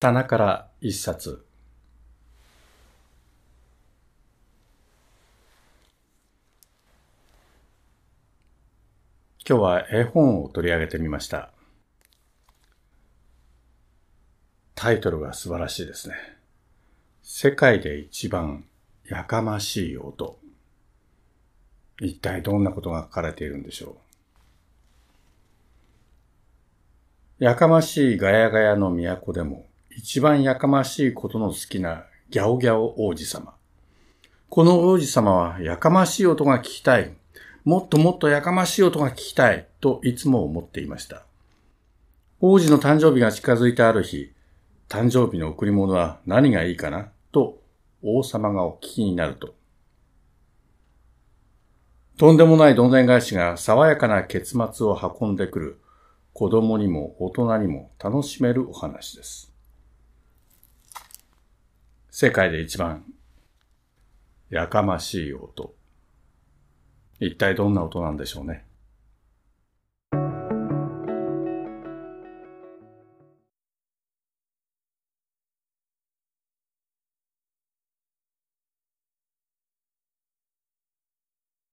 棚から一冊。今日は絵本を取り上げてみました。タイトルが素晴らしいですね。世界で一番やかましい音。一体どんなことが書かれているんでしょう。やかましいガヤガヤの都でも一番やかましいことの好きなギャオギャオ王子様。この王子様はやかましい音が聞きたい。もっともっとやかましい音が聞きたい。といつも思っていました。王子の誕生日が近づいたある日、誕生日の贈り物は何がいいかなと王様がお聞きになると。とんでもないどんでん返しが爽やかな結末を運んでくる子供にも大人にも楽しめるお話です。世界で一番やかましい音。一体どんな音なんでしょうね。